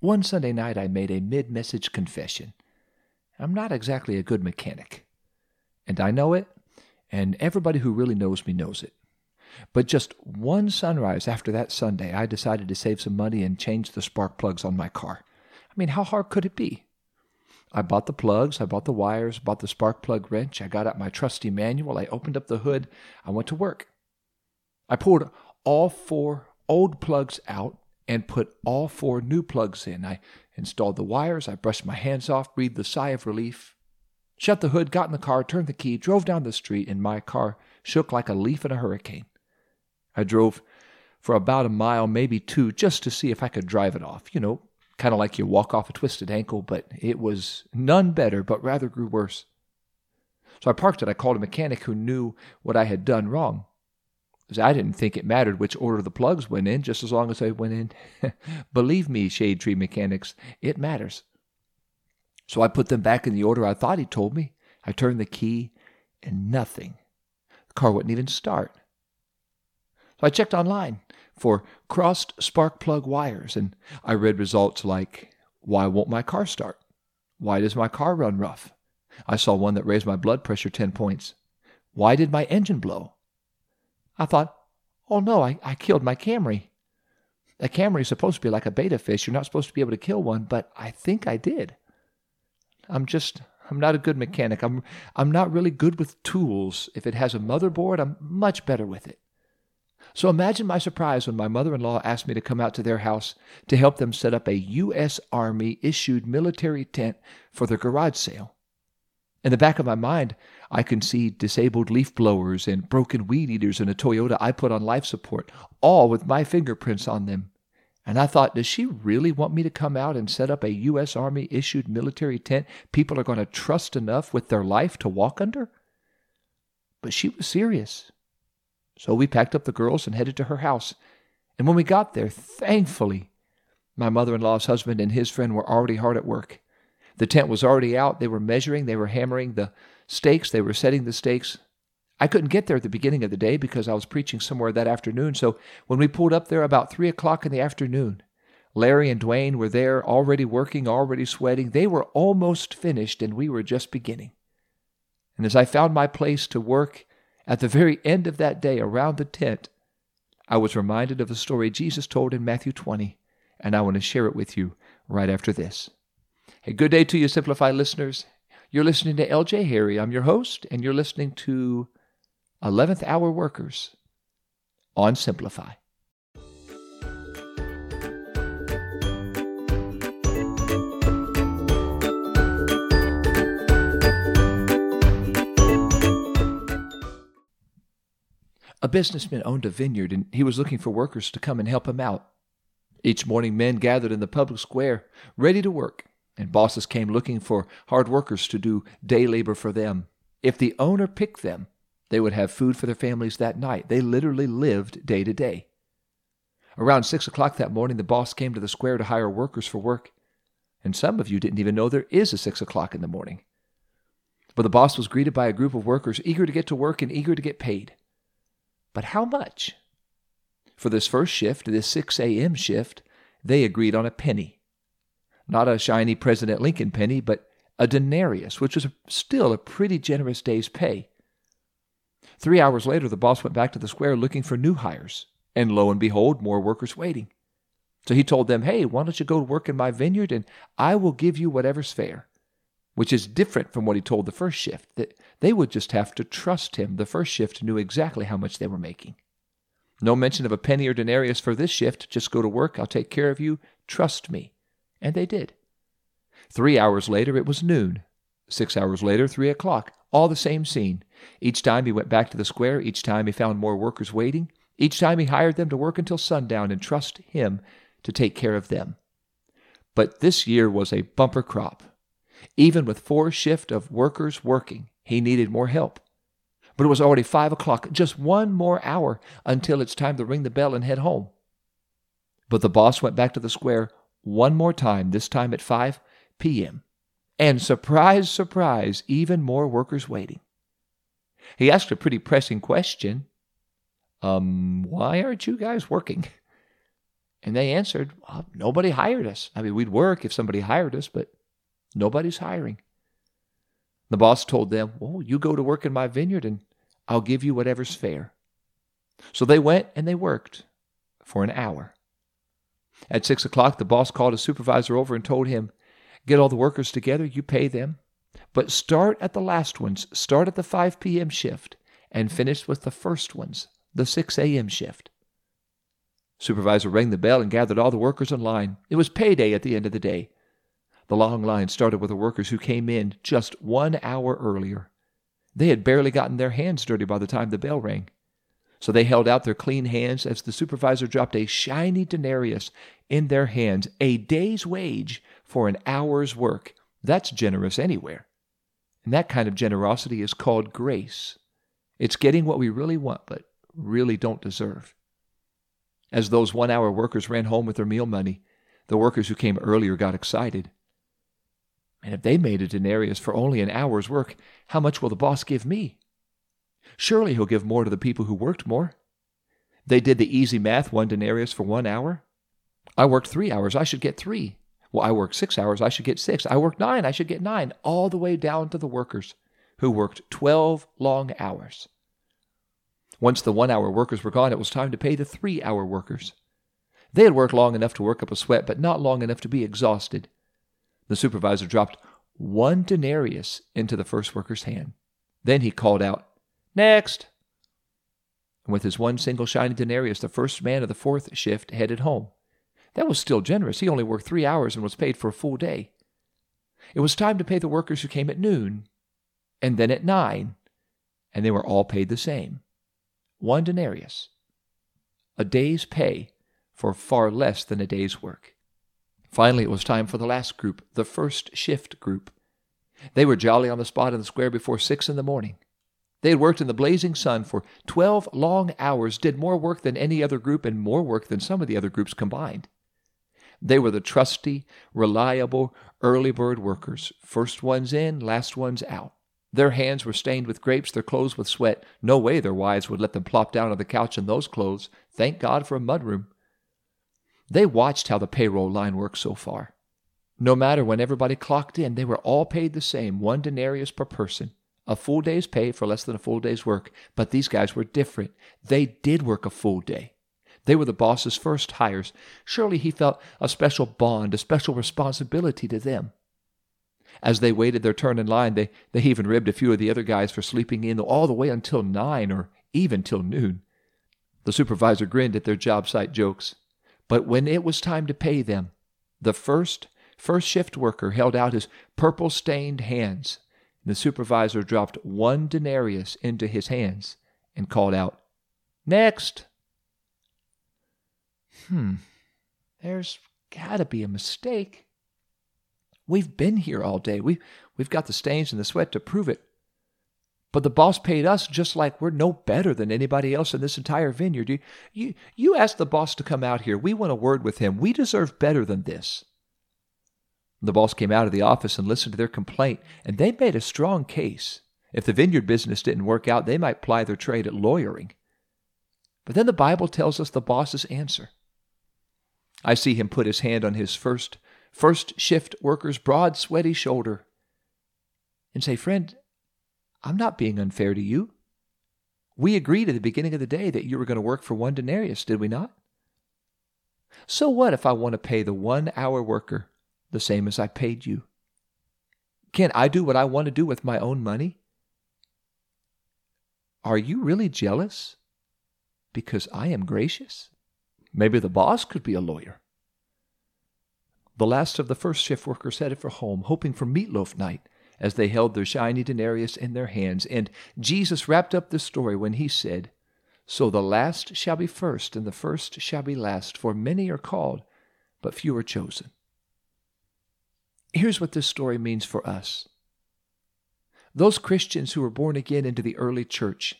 One Sunday night, I made a mid message confession. I'm not exactly a good mechanic. And I know it, and everybody who really knows me knows it. But just one sunrise after that Sunday, I decided to save some money and change the spark plugs on my car. I mean, how hard could it be? I bought the plugs, I bought the wires, bought the spark plug wrench, I got out my trusty manual, I opened up the hood, I went to work. I pulled all four old plugs out and put all four new plugs in. I installed the wires, I brushed my hands off, breathed a sigh of relief, shut the hood, got in the car, turned the key, drove down the street, and my car shook like a leaf in a hurricane. I drove for about a mile, maybe two, just to see if I could drive it off. You know, kind of like you walk off a twisted ankle, but it was none better, but rather grew worse. So I parked it. I called a mechanic who knew what I had done wrong. I didn't think it mattered which order the plugs went in, just as long as they went in. Believe me, Shade Tree mechanics, it matters. So I put them back in the order I thought he told me. I turned the key, and nothing. The car wouldn't even start. So I checked online for crossed spark plug wires, and I read results like, Why won't my car start? Why does my car run rough? I saw one that raised my blood pressure 10 points. Why did my engine blow? I thought, Oh no, I, I killed my Camry. A Camry is supposed to be like a betta fish. You're not supposed to be able to kill one, but I think I did. I'm just, I'm not a good mechanic. I'm, I'm not really good with tools. If it has a motherboard, I'm much better with it. So imagine my surprise when my mother in law asked me to come out to their house to help them set up a U.S. Army issued military tent for their garage sale. In the back of my mind, I can see disabled leaf blowers and broken weed eaters in a Toyota I put on life support, all with my fingerprints on them. And I thought, does she really want me to come out and set up a U.S. Army issued military tent people are going to trust enough with their life to walk under? But she was serious. So we packed up the girls and headed to her house. And when we got there, thankfully, my mother in law's husband and his friend were already hard at work. The tent was already out. They were measuring, they were hammering the stakes, they were setting the stakes. I couldn't get there at the beginning of the day because I was preaching somewhere that afternoon. So when we pulled up there about three o'clock in the afternoon, Larry and Dwayne were there already working, already sweating. They were almost finished, and we were just beginning. And as I found my place to work at the very end of that day, around the tent, I was reminded of the story Jesus told in Matthew 20, and I want to share it with you right after this. Hey, good day to you, Simplify listeners. You're listening to LJ Harry. I'm your host, and you're listening to 11th Hour Workers on Simplify. A businessman owned a vineyard and he was looking for workers to come and help him out. Each morning, men gathered in the public square, ready to work, and bosses came looking for hard workers to do day labor for them. If the owner picked them, they would have food for their families that night. They literally lived day to day. Around six o'clock that morning, the boss came to the square to hire workers for work. And some of you didn't even know there is a six o'clock in the morning. But the boss was greeted by a group of workers eager to get to work and eager to get paid. But how much? For this first shift, this 6 a.m. shift, they agreed on a penny. Not a shiny President Lincoln penny, but a denarius, which was still a pretty generous day's pay. Three hours later, the boss went back to the square looking for new hires, and lo and behold, more workers waiting. So he told them, Hey, why don't you go to work in my vineyard, and I will give you whatever's fair which is different from what he told the first shift, that they would just have to trust him. The first shift knew exactly how much they were making. No mention of a penny or denarius for this shift. Just go to work. I'll take care of you. Trust me. And they did. Three hours later, it was noon. Six hours later, three o'clock. All the same scene. Each time he went back to the square, each time he found more workers waiting, each time he hired them to work until sundown and trust him to take care of them. But this year was a bumper crop. Even with four shift of workers working, he needed more help. But it was already five o'clock, just one more hour until it's time to ring the bell and head home. But the boss went back to the square one more time, this time at 5 p.m. And surprise, surprise, even more workers waiting. He asked a pretty pressing question Um, why aren't you guys working? And they answered, well, Nobody hired us. I mean, we'd work if somebody hired us, but nobody's hiring. The boss told them, Well, you go to work in my vineyard and I'll give you whatever's fair. So they went and they worked for an hour. At six o'clock, the boss called his supervisor over and told him, Get all the workers together, you pay them, but start at the last ones, start at the 5 p.m. shift, and finish with the first ones, the 6 a.m. shift. Supervisor rang the bell and gathered all the workers in line. It was payday at the end of the day. The long line started with the workers who came in just one hour earlier. They had barely gotten their hands dirty by the time the bell rang. So they held out their clean hands as the supervisor dropped a shiny denarius in their hands, a day's wage for an hour's work. That's generous anywhere. And that kind of generosity is called grace. It's getting what we really want, but really don't deserve. As those one hour workers ran home with their meal money, the workers who came earlier got excited. And if they made a denarius for only an hour's work, how much will the boss give me? Surely he'll give more to the people who worked more. They did the easy math one denarius for one hour. I worked three hours, I should get three. Well, I worked six hours, I should get six. I worked nine, I should get nine, all the way down to the workers who worked 12 long hours. Once the one hour workers were gone, it was time to pay the three hour workers. They had worked long enough to work up a sweat, but not long enough to be exhausted. The supervisor dropped one denarius into the first worker's hand. Then he called out, Next! And with his one single shiny denarius, the first man of the fourth shift headed home. That was still generous. He only worked three hours and was paid for a full day. It was time to pay the workers who came at noon, and then at nine, and they were all paid the same one denarius, a day's pay for far less than a day's work. Finally, it was time for the last group, the first shift group. They were jolly on the spot in the square before six in the morning. They had worked in the blazing sun for 12 long hours, did more work than any other group, and more work than some of the other groups combined. They were the trusty, reliable, early bird workers, first ones in, last ones out. Their hands were stained with grapes, their clothes with sweat. No way their wives would let them plop down on the couch in those clothes. Thank God for a mudroom. They watched how the payroll line worked so far. No matter when everybody clocked in, they were all paid the same, one denarius per person. A full day's pay for less than a full day's work. But these guys were different. They did work a full day. They were the boss's first hires. Surely he felt a special bond, a special responsibility to them. As they waited their turn in line, they, they even ribbed a few of the other guys for sleeping in all the way until nine or even till noon. The supervisor grinned at their job site jokes. But when it was time to pay them, the first first shift worker held out his purple stained hands. The supervisor dropped one denarius into his hands and called out, Next! Hmm, there's got to be a mistake. We've been here all day. We, we've got the stains and the sweat to prove it. But the boss paid us just like we're no better than anybody else in this entire vineyard. You, you, you asked the boss to come out here. We want a word with him. We deserve better than this. The boss came out of the office and listened to their complaint, and they made a strong case. If the vineyard business didn't work out, they might ply their trade at lawyering. But then the Bible tells us the boss's answer. I see him put his hand on his first first shift worker's broad, sweaty shoulder and say, Friend, I'm not being unfair to you. We agreed at the beginning of the day that you were going to work for one denarius, did we not? So what if I want to pay the one hour worker the same as I paid you? Can't I do what I want to do with my own money? Are you really jealous because I am gracious? Maybe the boss could be a lawyer. The last of the first shift workers headed for home, hoping for meatloaf night as they held their shiny denarius in their hands. And Jesus wrapped up the story when he said, So the last shall be first, and the first shall be last, for many are called, but few are chosen. Here's what this story means for us. Those Christians who were born again into the early church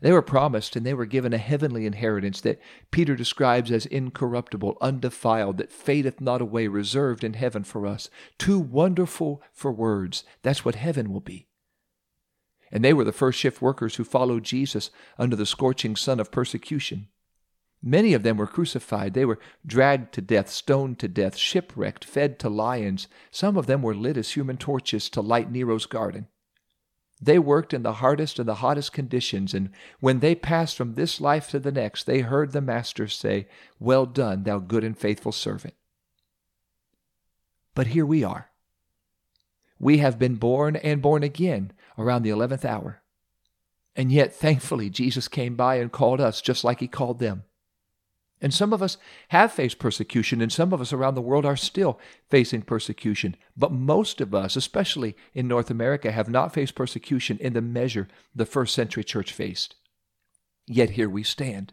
they were promised and they were given a heavenly inheritance that Peter describes as incorruptible, undefiled, that fadeth not away, reserved in heaven for us. Too wonderful for words. That's what heaven will be. And they were the first shift workers who followed Jesus under the scorching sun of persecution. Many of them were crucified. They were dragged to death, stoned to death, shipwrecked, fed to lions. Some of them were lit as human torches to light Nero's garden. They worked in the hardest and the hottest conditions, and when they passed from this life to the next, they heard the Master say, Well done, thou good and faithful servant. But here we are. We have been born and born again around the eleventh hour. And yet, thankfully, Jesus came by and called us just like he called them. And some of us have faced persecution, and some of us around the world are still facing persecution. But most of us, especially in North America, have not faced persecution in the measure the first century church faced. Yet here we stand,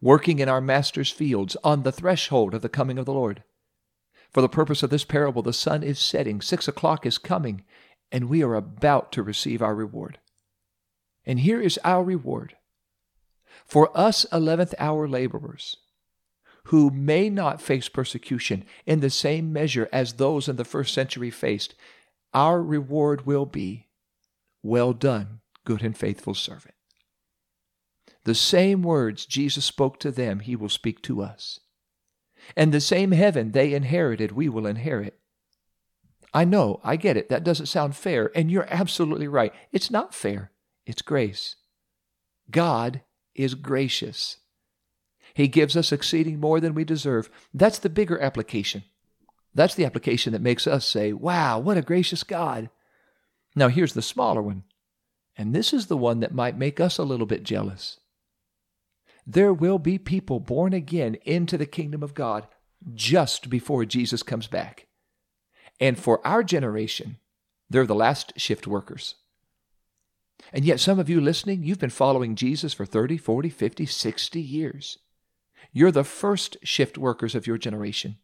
working in our Master's fields on the threshold of the coming of the Lord. For the purpose of this parable, the sun is setting, six o'clock is coming, and we are about to receive our reward. And here is our reward. For us 11th hour laborers, who may not face persecution in the same measure as those in the first century faced, our reward will be Well done, good and faithful servant. The same words Jesus spoke to them, he will speak to us. And the same heaven they inherited, we will inherit. I know, I get it. That doesn't sound fair. And you're absolutely right. It's not fair, it's grace. God is gracious. He gives us exceeding more than we deserve. That's the bigger application. That's the application that makes us say, Wow, what a gracious God. Now, here's the smaller one. And this is the one that might make us a little bit jealous. There will be people born again into the kingdom of God just before Jesus comes back. And for our generation, they're the last shift workers. And yet, some of you listening, you've been following Jesus for 30, 40, 50, 60 years. You're the first shift workers of your generation.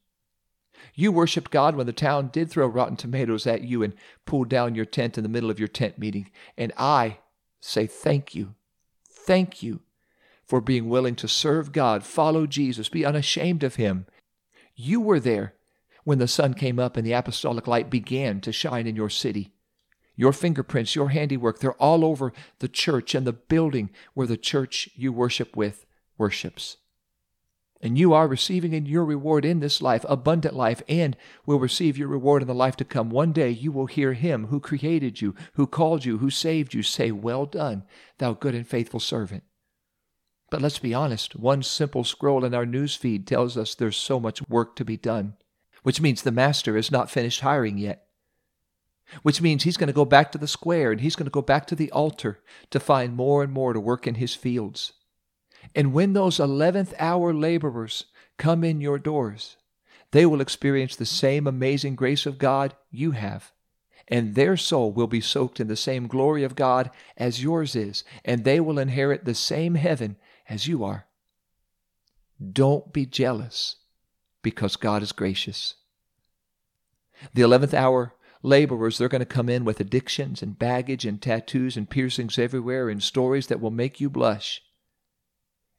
You worshiped God when the town did throw rotten tomatoes at you and pulled down your tent in the middle of your tent meeting. And I say thank you. Thank you for being willing to serve God, follow Jesus, be unashamed of Him. You were there when the sun came up and the apostolic light began to shine in your city. Your fingerprints, your handiwork, they're all over the church and the building where the church you worship with worships. And you are receiving in your reward in this life, abundant life, and will receive your reward in the life to come. One day you will hear him who created you, who called you, who saved you say, Well done, thou good and faithful servant. But let's be honest, one simple scroll in our news feed tells us there's so much work to be done, which means the master is not finished hiring yet which means he's going to go back to the square and he's going to go back to the altar to find more and more to work in his fields. And when those 11th hour laborers come in your doors, they will experience the same amazing grace of God you have. And their soul will be soaked in the same glory of God as yours is, and they will inherit the same heaven as you are. Don't be jealous because God is gracious. The 11th hour laborers, they're going to come in with addictions and baggage and tattoos and piercings everywhere and stories that will make you blush.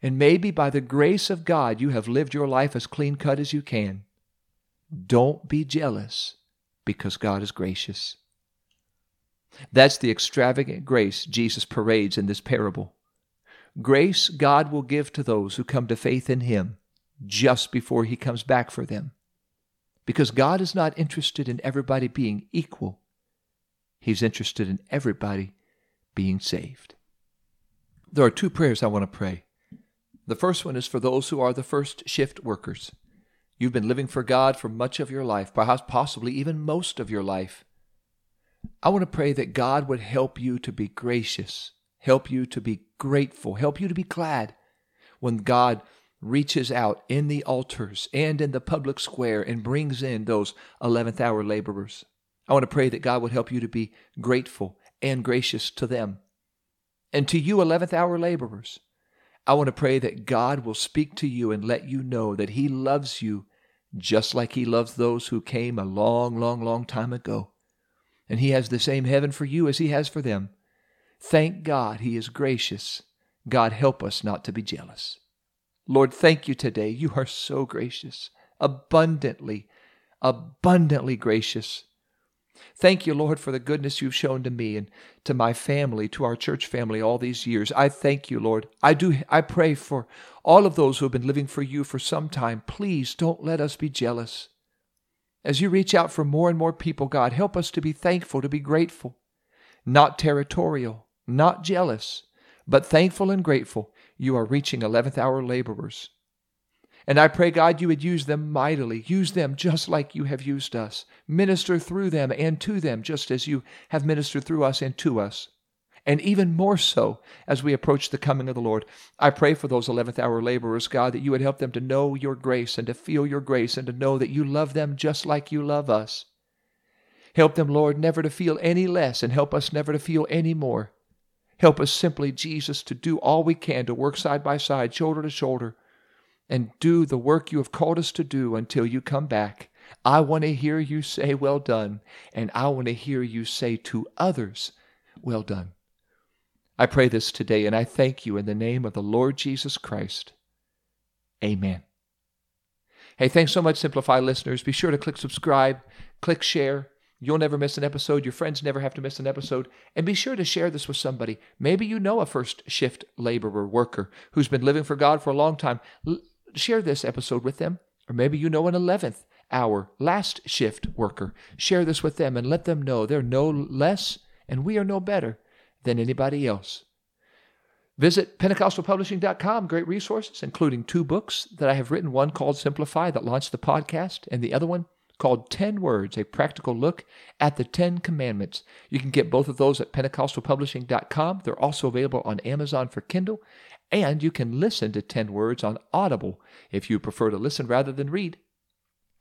And maybe by the grace of God, you have lived your life as clean cut as you can. Don't be jealous because God is gracious. That's the extravagant grace Jesus parades in this parable. Grace God will give to those who come to faith in Him just before He comes back for them because God is not interested in everybody being equal. He's interested in everybody being saved. There are two prayers I want to pray. The first one is for those who are the first shift workers. You've been living for God for much of your life, perhaps possibly even most of your life. I want to pray that God would help you to be gracious, help you to be grateful, help you to be glad when God reaches out in the altars and in the public square and brings in those 11th hour laborers. I want to pray that God would help you to be grateful and gracious to them. And to you, 11th hour laborers, I want to pray that God will speak to you and let you know that He loves you just like He loves those who came a long, long, long time ago. And He has the same heaven for you as He has for them. Thank God He is gracious. God help us not to be jealous. Lord, thank you today. You are so gracious, abundantly, abundantly gracious. Thank you, Lord, for the goodness you've shown to me and to my family, to our church family all these years. I thank you, Lord. I do I pray for all of those who have been living for you for some time. Please don't let us be jealous. As you reach out for more and more people, God, help us to be thankful, to be grateful, not territorial, not jealous, but thankful and grateful you are reaching 11th hour laborers. And I pray, God, you would use them mightily. Use them just like you have used us. Minister through them and to them, just as you have ministered through us and to us. And even more so as we approach the coming of the Lord. I pray for those 11th hour laborers, God, that you would help them to know your grace and to feel your grace and to know that you love them just like you love us. Help them, Lord, never to feel any less and help us never to feel any more. Help us simply, Jesus, to do all we can to work side by side, shoulder to shoulder and do the work you have called us to do until you come back. I want to hear you say, Well done, and I want to hear you say to others, Well done. I pray this today, and I thank you in the name of the Lord Jesus Christ. Amen. Hey, thanks so much, Simplify listeners. Be sure to click subscribe, click share. You'll never miss an episode. Your friends never have to miss an episode. And be sure to share this with somebody. Maybe you know a first shift laborer worker who's been living for God for a long time share this episode with them. Or maybe you know an 11th hour last shift worker. Share this with them and let them know they're no less and we are no better than anybody else. Visit PentecostalPublishing.com. Great resources, including two books that I have written one called Simplify that launched the podcast, and the other one called 10 Words, a practical look at the 10 commandments. You can get both of those at pentecostalpublishing.com. They're also available on Amazon for Kindle, and you can listen to 10 Words on Audible if you prefer to listen rather than read.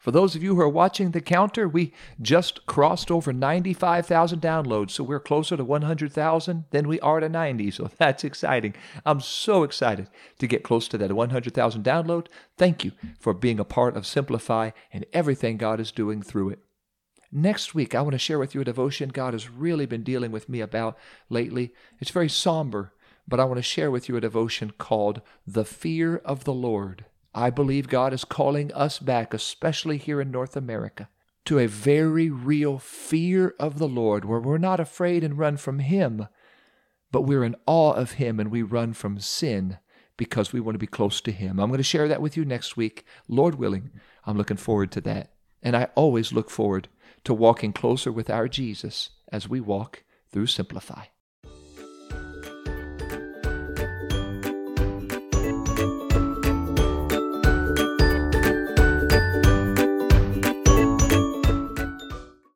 For those of you who are watching the counter, we just crossed over 95,000 downloads, so we're closer to 100,000 than we are to 90. So that's exciting. I'm so excited to get close to that 100,000 download. Thank you for being a part of Simplify and everything God is doing through it. Next week, I want to share with you a devotion God has really been dealing with me about lately. It's very somber, but I want to share with you a devotion called The Fear of the Lord. I believe God is calling us back, especially here in North America, to a very real fear of the Lord, where we're not afraid and run from Him, but we're in awe of Him and we run from sin because we want to be close to Him. I'm going to share that with you next week. Lord willing, I'm looking forward to that. And I always look forward to walking closer with our Jesus as we walk through Simplify.